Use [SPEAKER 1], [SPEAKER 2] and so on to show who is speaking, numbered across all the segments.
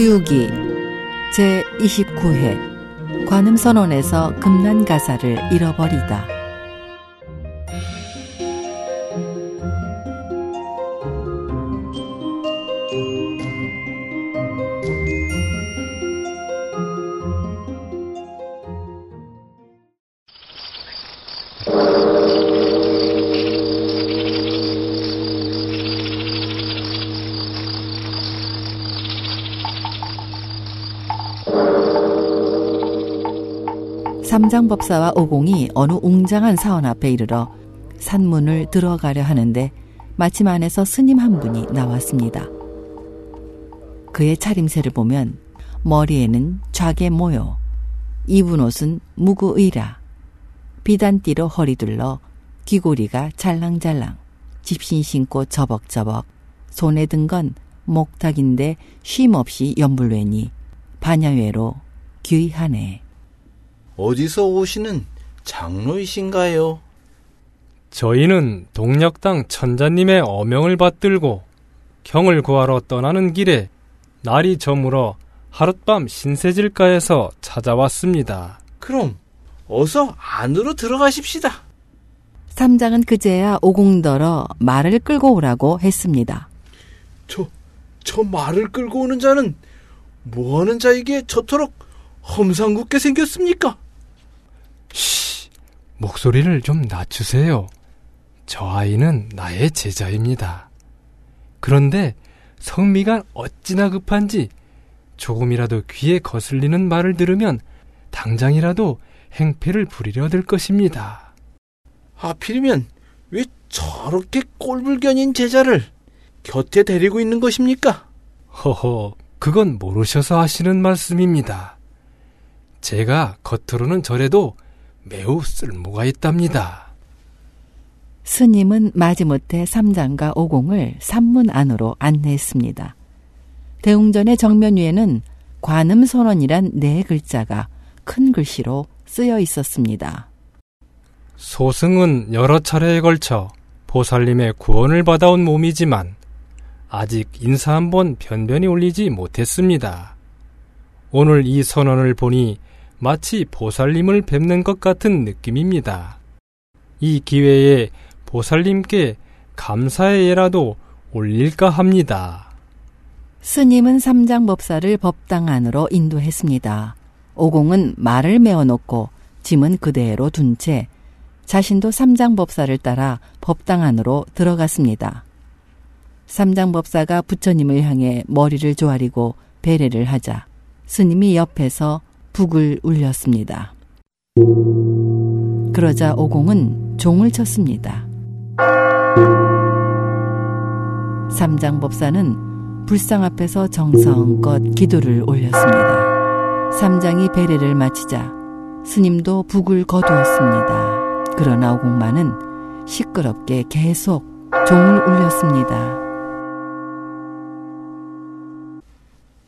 [SPEAKER 1] 서유기 제29회 관음선언에서 금난가사를 잃어버리다 삼장법사와 오공이 어느 웅장한 사원 앞에 이르러 산문을 들어가려 하는데 마침 안에서 스님 한 분이 나왔습니다. 그의 차림새를 보면 머리에는 좌게 모여 입은 옷은 무구의라 비단띠로 허리 둘러 귀고리가 잘랑잘랑 집신 신고 저벅저벅 손에 든 건 목탁인데 쉼없이 연불외니 반야외로 귀하네.
[SPEAKER 2] 어디서 오시는 장로이신가요?
[SPEAKER 3] 저희는 동력당 천자님의 어명을 받들고 경을 구하러 떠나는 길에 날이 저물어 하룻밤 신세질가에서 찾아왔습니다.
[SPEAKER 2] 그럼 어서 안으로 들어가십시다.
[SPEAKER 1] 삼장은 그제야 오공더러 말을 끌고 오라고 했습니다.
[SPEAKER 2] 저, 저 말을 끌고 오는 자는 뭐하는 자에게 저토록 험상궂게 생겼습니까?
[SPEAKER 3] 쉬, 목소리를 좀 낮추세요. 저 아이는 나의 제자입니다. 그런데 성미가 어찌나 급한지 조금이라도 귀에 거슬리는 말을 들으면 당장이라도 행패를 부리려 들 것입니다.
[SPEAKER 2] 하필이면 왜 저렇게 꼴불견인 제자를 곁에 데리고 있는 것입니까?
[SPEAKER 3] 허허, 그건 모르셔서 하시는 말씀입니다. 제가 겉으로는 저래도 매우 쓸모가 있답니다.
[SPEAKER 1] 스님은 마지못해 삼장과 오공을 산문 안으로 안내했습니다. 대웅전의 정면 위에는 관음 선언이란 네 글자가 큰 글씨로 쓰여 있었습니다.
[SPEAKER 3] 소승은 여러 차례에 걸쳐 보살님의 구원을 받아온 몸이지만 아직 인사 한번 변변히 올리지 못했습니다. 오늘 이 선언을 보니 마치 보살님을 뵙는 것 같은 느낌입니다. 이 기회에 보살님께 감사의 예라도 올릴까 합니다.
[SPEAKER 1] 스님은 삼장 법사를 법당 안으로 인도했습니다. 오공은 말을 메어놓고 짐은 그대로 둔 채 자신도 삼장 법사를 따라 법당 안으로 들어갔습니다. 삼장 법사가 부처님을 향해 머리를 조아리고 배례를 하자 스님이 옆에서 북을 울렸습니다. 그러자 오공은 종을 쳤습니다. 삼장법사는 불상 앞에서 정성껏 기도를 올렸습니다. 삼장이 배례를 마치자 스님도 북을 거두었습니다. 그러나 오공만은 시끄럽게 계속 종을 울렸습니다.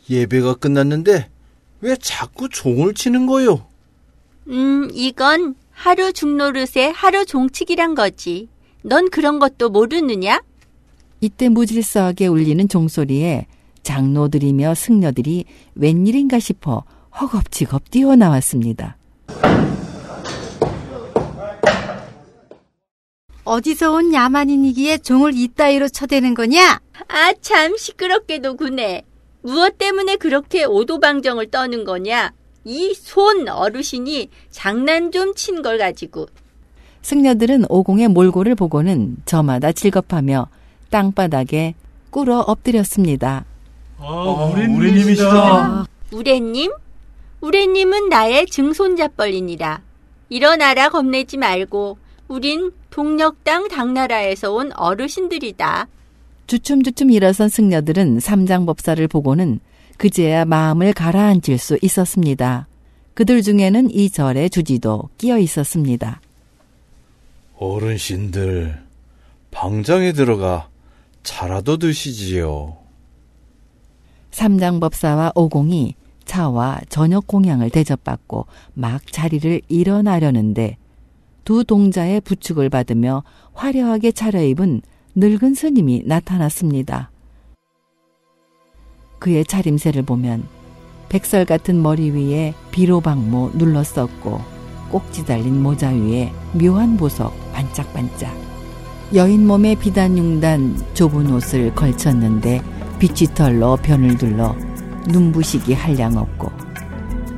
[SPEAKER 2] 예배가 끝났는데 왜 자꾸 종을 치는 거요?
[SPEAKER 4] 음, 이건 하루 중노릇의 하루 종치기란 거지. 넌 그런 것도 모르느냐?
[SPEAKER 1] 이때 무질서하게 울리는 종소리에 장로들이며 승려들이 웬일인가 싶어 허겁지겁 뛰어나왔습니다.
[SPEAKER 5] 어디서 온 야만인이기에 종을 이따위로 쳐대는 거냐?
[SPEAKER 4] 아, 참 시끄럽게도 구네. 무엇 때문에 그렇게 오도방정을 떠는 거냐? 이 손 어르신이 장난 좀 친 걸 가지고.
[SPEAKER 1] 승려들은 오공의 몰골을 보고는 저마다 질겁하며 땅바닥에 꿇어 엎드렸습니다.
[SPEAKER 6] 아, 우레님이시다.
[SPEAKER 4] 우레님? 우레님은 나의 증손자뻘이니라. 일어나라 겁내지 말고 우린 동력당 당나라에서 온 어르신들이다.
[SPEAKER 1] 주춤주춤 일어선 승려들은 삼장법사를 보고는 그제야 마음을 가라앉힐 수 있었습니다. 그들 중에는 이 절의 주지도 끼어 있었습니다.
[SPEAKER 2] 어른신들, 방장에 들어가 차라도 드시지요.
[SPEAKER 1] 삼장법사와 오공이 차와 저녁 공양을 대접받고 막 자리를 일어나려는데 두 동자의 부축을 받으며 화려하게 차려입은 늙은 스님이 나타났습니다. 그의 차림새를 보면 백설 같은 머리 위에 비로방모 눌렀었고 꼭지 달린 모자 위에 묘한 보석 반짝반짝. 여인 몸에 비단융단 좁은 옷을 걸쳤는데 비치털로 변을 둘러 눈부시기 한량없고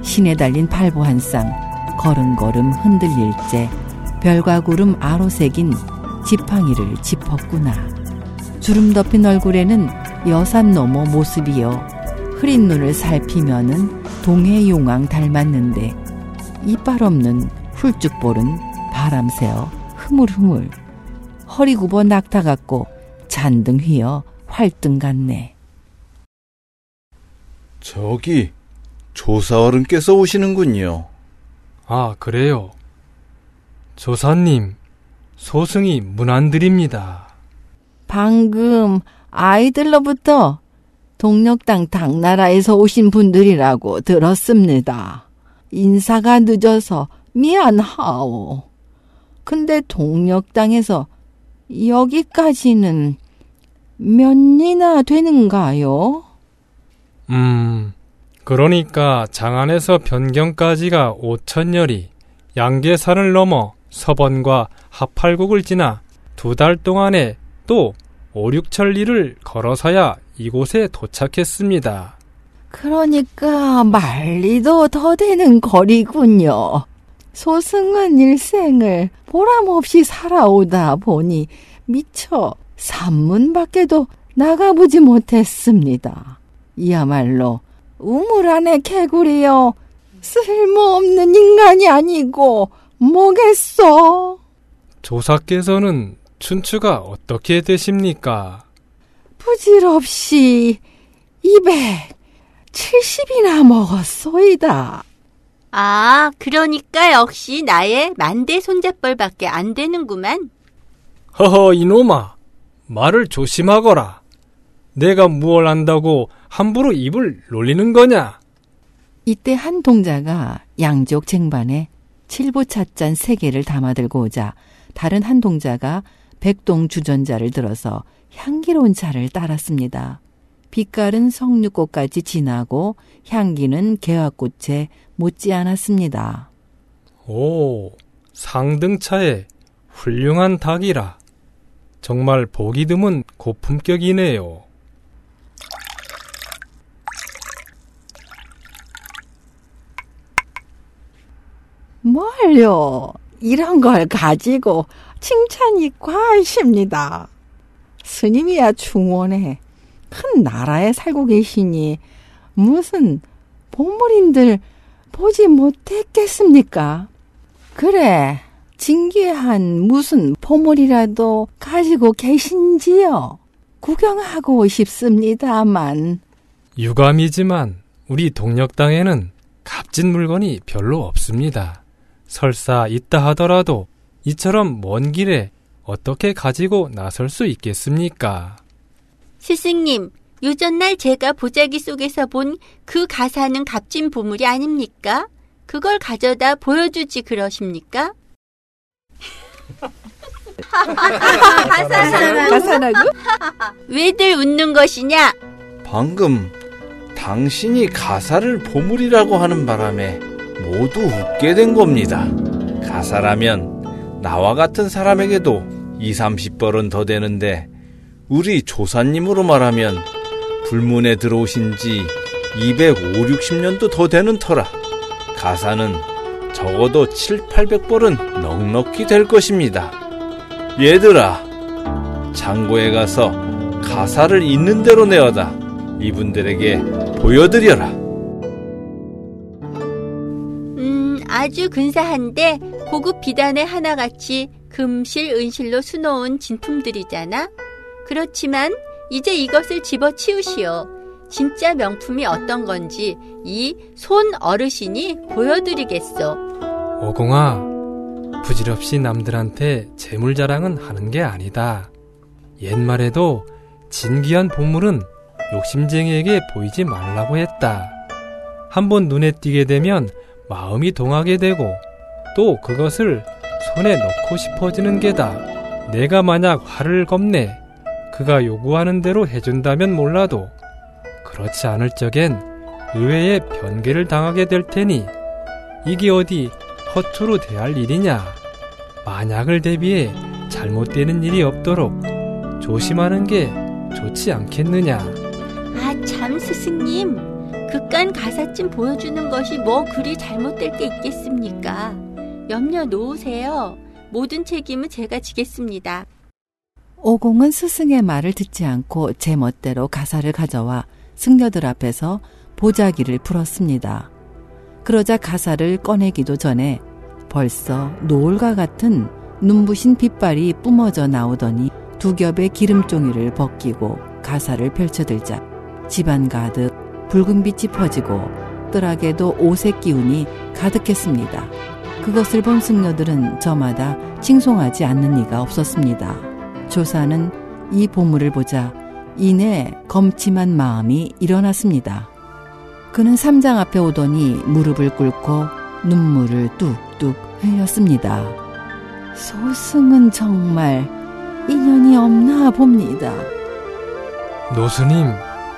[SPEAKER 1] 신에 달린 팔보 한 쌍 걸음걸음 흔들릴째 별과 구름 아로새긴 지팡이를 짚었구나. 주름 덮인 얼굴에는 여산 너머 모습이여 흐린 눈을 살피면은 동해용왕 닮았는데 이빨 없는 훌쭉볼은 바람새어 흐물흐물 허리 굽어 낙타 같고 잔등 휘어 활등 같네.
[SPEAKER 2] 저기 조사 어른께서 오시는군요.
[SPEAKER 3] 아, 그래요. 조사님, 소승이 문안드립니다.
[SPEAKER 1] 방금 아이들로부터 동력당 당나라에서 오신 분들이라고 들었습니다. 인사가 늦어서 미안하오. 근데 동력당에서 여기까지는 몇 리나 되는가요?
[SPEAKER 3] 음, 그러니까 장안에서 변경까지가 5천여리, 양계산을 넘어 서번과 하팔국을 지나 두 달 동안에 또 5, 6천리를 걸어서야 이곳에 도착했습니다.
[SPEAKER 1] 그러니까 말리도 더 되는 거리군요. 소승은 일생을 보람없이 살아오다 보니 미처 산문 밖에도 나가보지 못했습니다. 이야말로 우물 안의 개구리여 쓸모없는 인간이 아니고 뭐겠어?
[SPEAKER 3] 조사께서는 춘추가 어떻게 되십니까?
[SPEAKER 1] 부질없이 270이나 먹었소이다.
[SPEAKER 4] 아, 그러니까 역시 나의 만대 손잡벌밖에 안 되는구만.
[SPEAKER 3] 허허, 이놈아. 말을 조심하거라. 내가 무얼 안다고 함부로 입을 놀리는 거냐?
[SPEAKER 1] 이때 한 동자가 양족 쟁반에 칠보찻잔 세 개를 담아들고 오자 다른 한 동자가 백동 주전자를 들어서 향기로운 차를 따랐습니다. 빛깔은 석류꽃까지 진하고 향기는 개화꽃에 못지 않았습니다.
[SPEAKER 3] 오, 상등차에 훌륭한 닭이라. 정말 보기 드문 고품격이네요.
[SPEAKER 1] 뭘요? 이런 걸 가지고 칭찬이 과하십니다. 스님이야 중원에 큰 나라에 살고 계시니 무슨 보물인들 보지 못했겠습니까? 그래, 진귀한 무슨 보물이라도 가지고 계신지요? 구경하고 싶습니다만.
[SPEAKER 3] 유감이지만 우리 동력당에는 값진 물건이 별로 없습니다. 설사 있다 하더라도 이처럼 먼 길에 어떻게 가지고 나설 수 있겠습니까?
[SPEAKER 4] 스승님, 요전날 제가 보자기 속에서 본 그 가사는 값진 보물이 아닙니까? 그걸 가져다 보여주지 그러십니까?
[SPEAKER 1] 가사라고?
[SPEAKER 4] 왜들 웃는 것이냐?
[SPEAKER 2] 방금 당신이 가사를 보물이라고 하는 바람에 모두 웃게 된 겁니다. 가사라면 나와 같은 사람에게도 2, 30벌은 더 되는데 우리 조사님으로 말하면 불문에 들어오신 지 200, 5, 60년도 더 되는 터라 가사는 적어도 7, 800벌은 넉넉히 될 것입니다. 얘들아, 창고에 가서 가사를 있는 대로 내어다 이분들에게 보여드려라.
[SPEAKER 4] 아주 근사한데 고급 비단의 하나같이 금실, 은실로 수놓은 진품들이잖아. 그렇지만 이제 이것을 집어치우시오. 진짜 명품이 어떤 건지 이 손 어르신이 보여드리겠소.
[SPEAKER 3] 오공아, 부질없이 남들한테 재물 자랑은 하는 게 아니다. 옛말에도 진귀한 보물은 욕심쟁이에게 보이지 말라고 했다. 한번 눈에 띄게 되면 마음이 동하게 되고 또 그것을 손에 넣고 싶어지는 게다. 내가 만약 화를 겁내 그가 요구하는 대로 해준다면 몰라도 그렇지 않을 적엔 의외의 변개를 당하게 될 테니 이게 어디 허투루 대할 일이냐. 만약을 대비해 잘못되는 일이 없도록 조심하는 게 좋지 않겠느냐.
[SPEAKER 4] 아, 참 스승님. 극간 가사쯤 보여주는 것이 뭐 그리 잘못될 게 있겠습니까? 염려 놓으세요. 모든 책임은 제가 지겠습니다.
[SPEAKER 1] 오공은 스승의 말을 듣지 않고 제 멋대로 가사를 가져와 승려들 앞에서 보자기를 풀었습니다. 그러자 가사를 꺼내기도 전에 벌써 노을과 같은 눈부신 빛발이 뿜어져 나오더니 두 겹의 기름종이를 벗기고 가사를 펼쳐들자 집안 가득 붉은 빛이 퍼지고 뜰 안에도 오색 기운이 가득했습니다. 그것을 본 승려들은 저마다 칭송하지 않는 이가 없었습니다. 조사는 이 보물을 보자 이내 검침한 마음이 일어났습니다. 그는 삼장 앞에 오더니 무릎을 꿇고 눈물을 뚝뚝 흘렸습니다. 소승은 정말 인연이 없나 봅니다.
[SPEAKER 3] 노스님,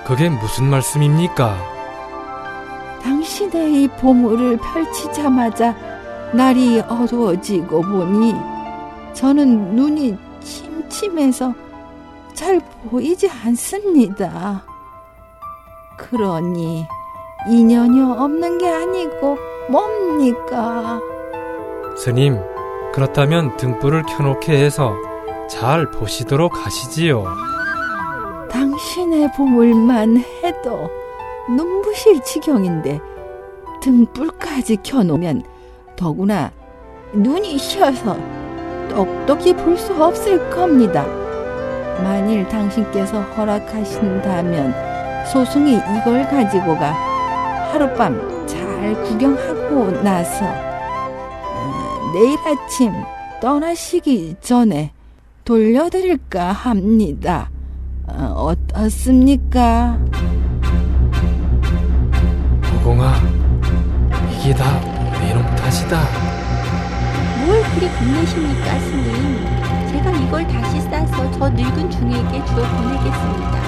[SPEAKER 3] 그게 무슨 말씀입니까?
[SPEAKER 1] 당신의 이 보물을 펼치자마자 날이 어두워지고 보니 저는 눈이 침침해서 잘 보이지 않습니다. 그러니 인연이 없는 게 아니고 뭡니까?
[SPEAKER 3] 스님, 그렇다면 등불을 켜놓게 해서 잘 보시도록 하시지요.
[SPEAKER 1] 당신의 보물만 해도 눈부실 지경인데 등불까지 켜놓으면 더구나 눈이 쉬어서 똑똑히 볼 수 없을 겁니다. 만일 당신께서 허락하신다면 소승이 이걸 가지고 가 하룻밤 잘 구경하고 나서 어, 내일 아침 떠나시기 전에 돌려드릴까 합니다. 어, 어떻습니까?
[SPEAKER 3] 오공아, 이게 다 내놈 탓이다.
[SPEAKER 4] 뭘 그리 겁내십니까, 스님? 제가 이걸 다시 싸서 저 늙은 중에게 주어 보내겠습니다.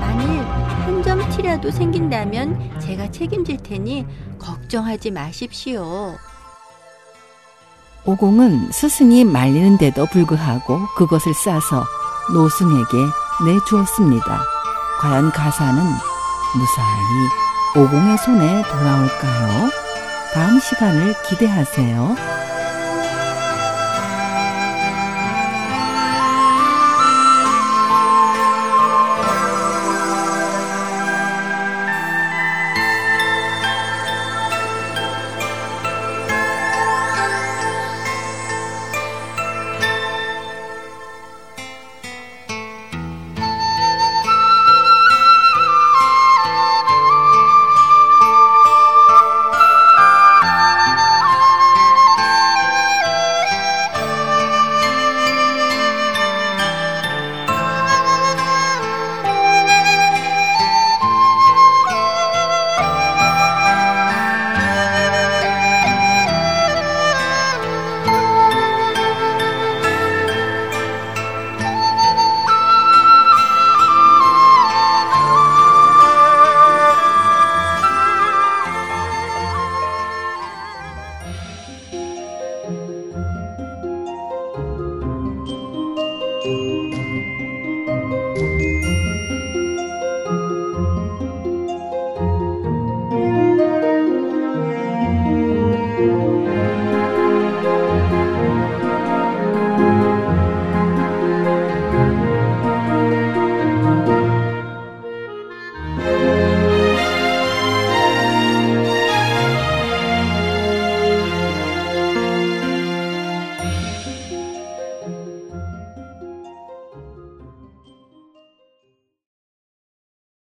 [SPEAKER 4] 만일 한 점 티라도 생긴다면 제가 책임질 테니 걱정하지 마십시오.
[SPEAKER 1] 오공은 스승이 말리는데도 불구하고 그것을 싸서 노승에게 내주었습니다. 과연 가사는 무사히 오공의 손에 돌아올까요? 다음 시간을 기대하세요.